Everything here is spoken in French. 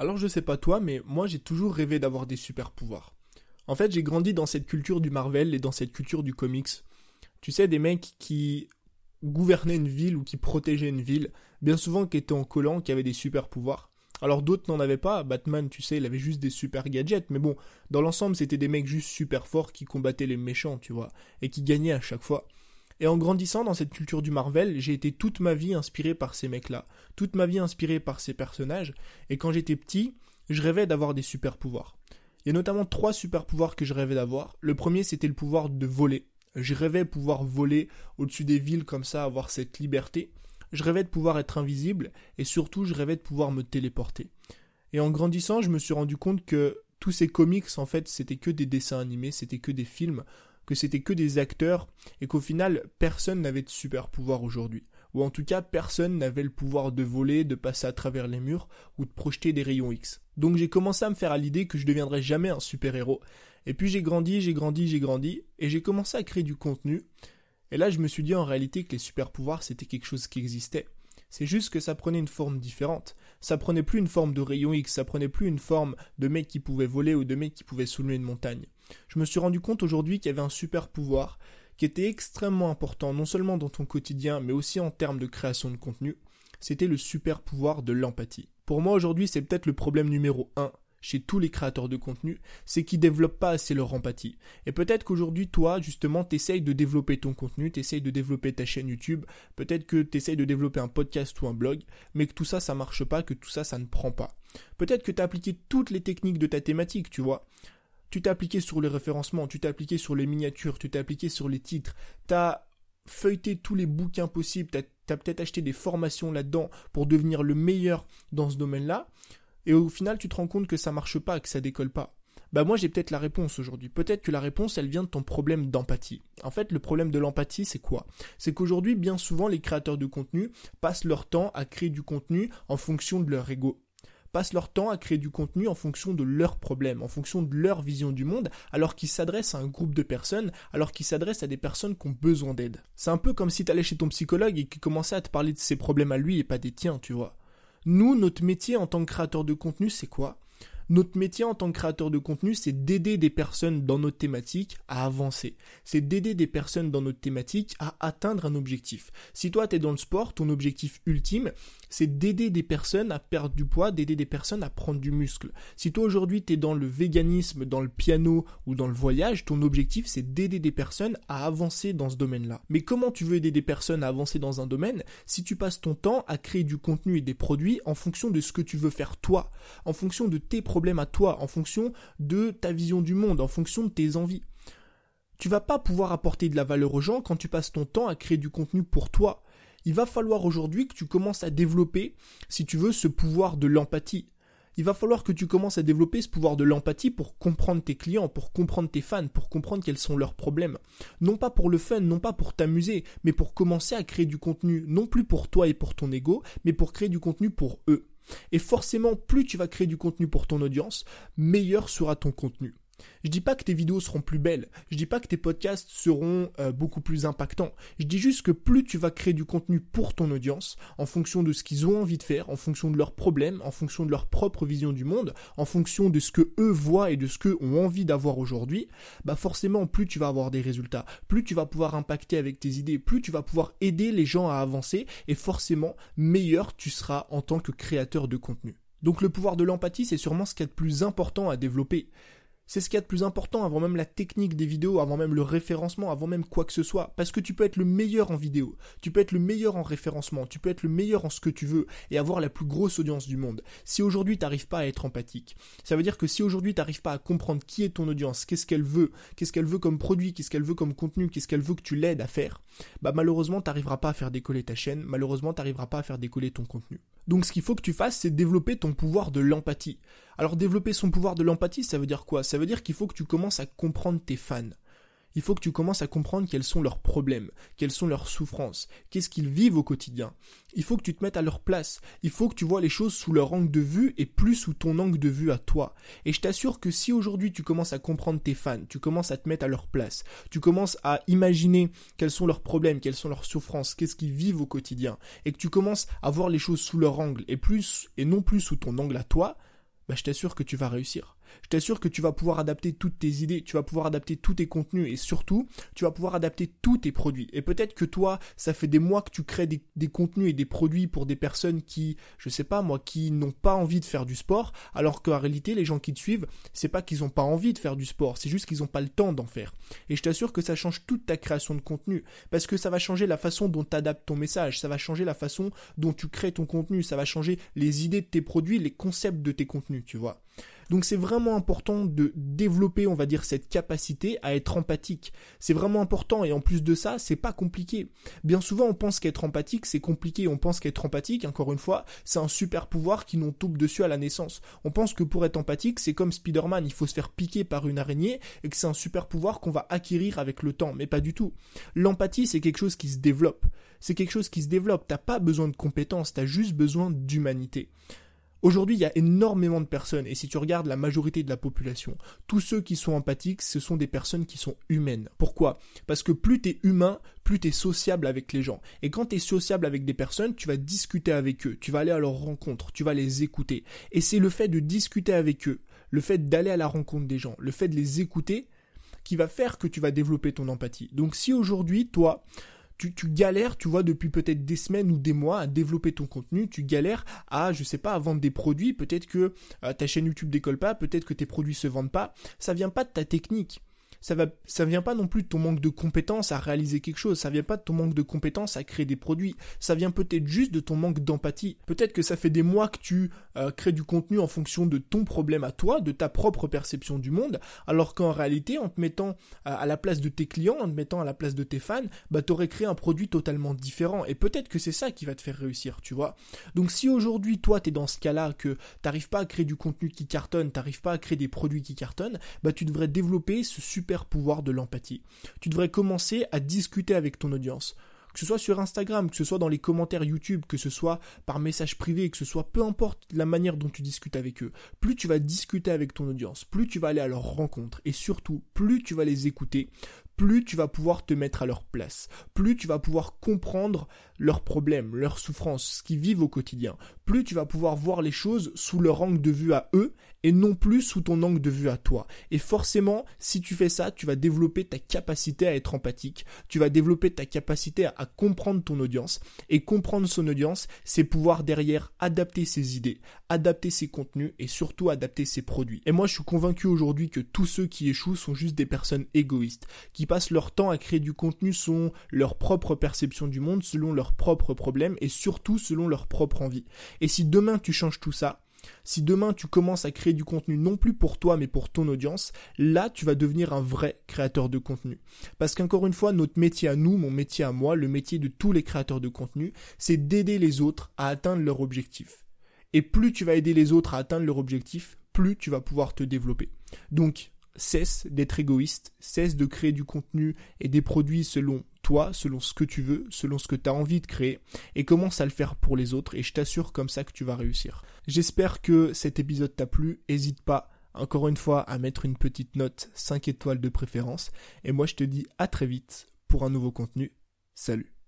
Alors je sais pas toi, mais moi j'ai toujours rêvé d'avoir des super pouvoirs. En fait, j'ai grandi dans cette culture du Marvel et dans cette culture du comics. Tu sais, des mecs qui gouvernaient une ville ou qui protégeaient une ville, bien souvent qui étaient en collant, qui avaient des super pouvoirs. Alors d'autres n'en avaient pas, Batman, tu sais, il avait juste des super gadgets, mais bon, dans l'ensemble, c'était des mecs juste super forts qui combattaient les méchants, tu vois, et qui gagnaient à chaque fois. Et en grandissant dans cette culture du Marvel, j'ai été toute ma vie inspiré par ces mecs-là, toute ma vie inspiré par ces personnages, et quand j'étais petit, je rêvais d'avoir des super pouvoirs. Il y a notamment trois super pouvoirs que je rêvais d'avoir. Le premier, c'était le pouvoir de voler. Je rêvais pouvoir voler au-dessus des villes comme ça, avoir cette liberté. Je rêvais de pouvoir être invisible, et surtout, je rêvais de pouvoir me téléporter. Et en grandissant, je me suis rendu compte que tous ces comics, en fait, c'était que des dessins animés, c'était que des films que c'était que des acteurs et qu'au final personne n'avait de super pouvoir aujourd'hui. Ou en tout cas personne n'avait le pouvoir de voler, de passer à travers les murs ou de projeter des rayons X. Donc j'ai commencé à me faire à l'idée que je deviendrais jamais un super héros. Et puis j'ai grandi, j'ai grandi, j'ai grandi et j'ai commencé à créer du contenu. Et là je me suis dit en réalité que les super pouvoirs c'était quelque chose qui existait. C'est juste que ça prenait une forme différente. Ça prenait plus une forme de rayon X, ça prenait plus une forme de mec qui pouvait voler ou de mec qui pouvait soulever une montagne. Je me suis rendu compte aujourd'hui qu'il y avait un super pouvoir qui était extrêmement important, non seulement dans ton quotidien, mais aussi en termes de création de contenu. C'était le super pouvoir de l'empathie. Pour moi aujourd'hui, c'est peut-être le problème numéro un chez tous les créateurs de contenu, c'est qu'ils développent pas assez leur empathie. Et peut-être qu'aujourd'hui, toi, justement, t'essayes de développer ton contenu, t'essayes de développer ta chaîne YouTube, peut-être que t'essayes de développer un podcast ou un blog, mais que tout ça, ça marche pas, que tout ça, ça ne prend pas. Peut-être que t'as appliqué toutes les techniques de ta thématique, tu vois. Tu t'es appliqué sur les référencements, tu t'es appliqué sur les miniatures, tu t'es appliqué sur les titres, t'as feuilleté tous les bouquins possibles, t'as as, peut-être acheté des formations là-dedans pour devenir le meilleur dans ce domaine-là, et au final tu te rends compte que ça marche pas, que ça décolle pas. Bah moi j'ai peut-être la réponse aujourd'hui. Peut-être que la réponse elle vient de ton problème d'empathie. En fait le problème de l'empathie c'est quoi? C'est qu'aujourd'hui bien souvent les créateurs de contenu passent leur temps à créer du contenu en fonction de leur ego passent leur temps à créer du contenu en fonction de leurs problèmes, en fonction de leur vision du monde, alors qu'ils s'adressent à un groupe de personnes, alors qu'ils s'adressent à des personnes qui ont besoin d'aide. C'est un peu comme si t'allais chez ton psychologue et qu'il commençait à te parler de ses problèmes à lui et pas des tiens, tu vois. Nous, notre métier en tant que créateur de contenu, c'est quoi? Notre métier en tant que créateur de contenu, c'est d'aider des personnes dans notre thématique à avancer. C'est d'aider des personnes dans notre thématique à atteindre un objectif. Si toi, tu es dans le sport, ton objectif ultime, c'est d'aider des personnes à perdre du poids, d'aider des personnes à prendre du muscle. Si toi, aujourd'hui, tu es dans le véganisme, dans le piano ou dans le voyage, ton objectif, c'est d'aider des personnes à avancer dans ce domaine-là. Mais comment tu veux aider des personnes à avancer dans un domaine si tu passes ton temps à créer du contenu et des produits en fonction de ce que tu veux faire toi, en fonction de tes problèmes à toi, en fonction de ta vision du monde, en fonction de tes envies. Tu vas pas pouvoir apporter de la valeur aux gens quand tu passes ton temps à créer du contenu pour toi. Il va falloir aujourd'hui que tu commences à développer, si tu veux, ce pouvoir de l'empathie. Il va falloir que tu commences à développer ce pouvoir de l'empathie pour comprendre tes clients, pour comprendre tes fans, pour comprendre quels sont leurs problèmes. Non pas pour le fun, non pas pour t'amuser, mais pour commencer à créer du contenu, non plus pour toi et pour ton ego, mais pour créer du contenu pour eux. Et forcément, plus tu vas créer du contenu pour ton audience, meilleur sera ton contenu. Je dis pas que tes vidéos seront plus belles, je dis pas que tes podcasts seront euh, beaucoup plus impactants. Je dis juste que plus tu vas créer du contenu pour ton audience, en fonction de ce qu'ils ont envie de faire, en fonction de leurs problèmes, en fonction de leur propre vision du monde, en fonction de ce que eux voient et de ce qu'eux ont envie d'avoir aujourd'hui, bah forcément plus tu vas avoir des résultats, plus tu vas pouvoir impacter avec tes idées, plus tu vas pouvoir aider les gens à avancer et forcément meilleur tu seras en tant que créateur de contenu. Donc le pouvoir de l'empathie, c'est sûrement ce qu'il y a de plus important à développer. C'est ce qu'il y a de plus important avant même la technique des vidéos, avant même le référencement, avant même quoi que ce soit. Parce que tu peux être le meilleur en vidéo, tu peux être le meilleur en référencement, tu peux être le meilleur en ce que tu veux et avoir la plus grosse audience du monde. Si aujourd'hui tu n'arrives pas à être empathique, ça veut dire que si aujourd'hui tu n'arrives pas à comprendre qui est ton audience, qu'est-ce qu'elle veut, qu'est-ce qu'elle veut comme produit, qu'est-ce qu'elle veut comme contenu, qu'est-ce qu'elle veut que tu l'aides à faire, bah malheureusement tu n'arriveras pas à faire décoller ta chaîne, malheureusement tu n'arriveras pas à faire décoller ton contenu. Donc ce qu'il faut que tu fasses, c'est développer ton pouvoir de l'empathie. Alors développer son pouvoir de l'empathie, ça veut dire quoi? Ça veut dire qu'il faut que tu commences à comprendre tes fans. Il faut que tu commences à comprendre quels sont leurs problèmes, quelles sont leurs souffrances, qu'est-ce qu'ils vivent au quotidien. Il faut que tu te mettes à leur place. Il faut que tu vois les choses sous leur angle de vue et plus sous ton angle de vue à toi. Et je t'assure que si aujourd'hui tu commences à comprendre tes fans, tu commences à te mettre à leur place, tu commences à imaginer quels sont leurs problèmes, quelles sont leurs souffrances, qu'est-ce qu'ils vivent au quotidien, et que tu commences à voir les choses sous leur angle et plus, et non plus sous ton angle à toi, bah, je t'assure que tu vas réussir. Je t'assure que tu vas pouvoir adapter toutes tes idées, tu vas pouvoir adapter tous tes contenus et surtout, tu vas pouvoir adapter tous tes produits. Et peut-être que toi, ça fait des mois que tu crées des, contenus et des produits pour des personnes qui, je sais pas moi, qui n'ont pas envie de faire du sport, alors qu'en réalité, les gens qui te suivent, c'est pas qu'ils ont pas envie de faire du sport, c'est juste qu'ils ont pas le temps d'en faire. Et je t'assure que ça change toute ta création de contenu, parce que ça va changer la façon dont tu adaptes ton message, ça va changer la façon dont tu crées ton contenu, ça va changer les idées de tes produits, les concepts de tes contenus, tu vois. Donc c'est vraiment important de développer, on va dire, cette capacité à être empathique. C'est vraiment important et en plus de ça, c'est pas compliqué. Bien souvent, on pense qu'être empathique, c'est compliqué. On pense qu'être empathique, encore une fois, c'est un super pouvoir qui nous tombe dessus à la naissance. On pense que pour être empathique, c'est comme Spider-Man, il faut se faire piquer par une araignée et que c'est un super pouvoir qu'on va acquérir avec le temps. Mais pas du tout. L'empathie, c'est quelque chose qui se développe. C'est quelque chose qui se développe. T'as pas besoin de compétences, t'as juste besoin d'humanité. Aujourd'hui, il y a énormément de personnes, et si tu regardes la majorité de la population, tous ceux qui sont empathiques, ce sont des personnes qui sont humaines. Pourquoi? Parce que plus tu es humain, plus tu es sociable avec les gens. Et quand tu es sociable avec des personnes, tu vas discuter avec eux, tu vas aller à leur rencontre, tu vas les écouter. Et c'est le fait de discuter avec eux, le fait d'aller à la rencontre des gens, le fait de les écouter, qui va faire que tu vas développer ton empathie. Donc si aujourd'hui, toi, tu, galères, tu vois, depuis peut-être des semaines ou des mois à développer ton contenu, tu galères à, je sais pas, à vendre des produits, peut-être que euh, ta chaîne YouTube décolle pas, peut-être que tes produits se vendent pas, ça vient pas de ta technique ça va, ça vient pas non plus de ton manque de compétences à réaliser quelque chose, ça vient pas de ton manque de compétences à créer des produits, ça vient peut-être juste de ton manque d'empathie. Peut-être que ça fait des mois que tu euh, crées du contenu en fonction de ton problème à toi, de ta propre perception du monde, alors qu'en réalité, en te mettant à, la place de tes clients, en te mettant à la place de tes fans, bah t'aurais créé un produit totalement différent. Et peut-être que c'est ça qui va te faire réussir, tu vois. Donc si aujourd'hui toi t'es dans ce cas-là, que t'arrives pas à créer du contenu qui cartonne, t'arrives pas à créer des produits qui cartonnent, bah tu devrais développer ce super pouvoir de l'empathie. Tu devrais commencer à discuter avec ton audience. Que ce soit sur Instagram, que ce soit dans les commentaires YouTube, que ce soit par message privé, que ce soit peu importe la manière dont tu discutes avec eux, plus tu vas discuter avec ton audience, plus tu vas aller à leur rencontre et surtout plus tu vas les écouter, plus tu vas pouvoir te mettre à leur place, plus tu vas pouvoir comprendre leurs problèmes, leurs souffrances, ce qu'ils vivent au quotidien, plus tu vas pouvoir voir les choses sous leur angle de vue à eux et non plus sous ton angle de vue à toi. Et forcément, si tu fais ça, tu vas développer ta capacité à être empathique, tu vas développer ta capacité à, comprendre ton audience, et comprendre son audience, c'est pouvoir derrière adapter ses idées, adapter ses contenus et surtout adapter ses produits. Et moi, je suis convaincu aujourd'hui que tous ceux qui échouent sont juste des personnes égoïstes, qui passent leur temps à créer du contenu selon leur propre perception du monde, selon leurs propres problèmes et surtout selon leur propre envie. Et si demain tu changes tout ça, si demain tu commences à créer du contenu non plus pour toi mais pour ton audience, là tu vas devenir un vrai créateur de contenu. Parce qu'encore une fois, notre métier à nous, mon métier à moi, le métier de tous les créateurs de contenu, c'est d'aider les autres à atteindre leur objectif. Et plus tu vas aider les autres à atteindre leur objectif, plus tu vas pouvoir te développer. Donc, cesse d'être égoïste, cesse de créer du contenu et des produits selon selon ce que tu veux, selon ce que tu as envie de créer, et commence à le faire pour les autres, et je t'assure comme ça que tu vas réussir. J'espère que cet épisode t'a plu, n'hésite pas encore une fois à mettre une petite note 5 étoiles de préférence, et moi je te dis à très vite pour un nouveau contenu. Salut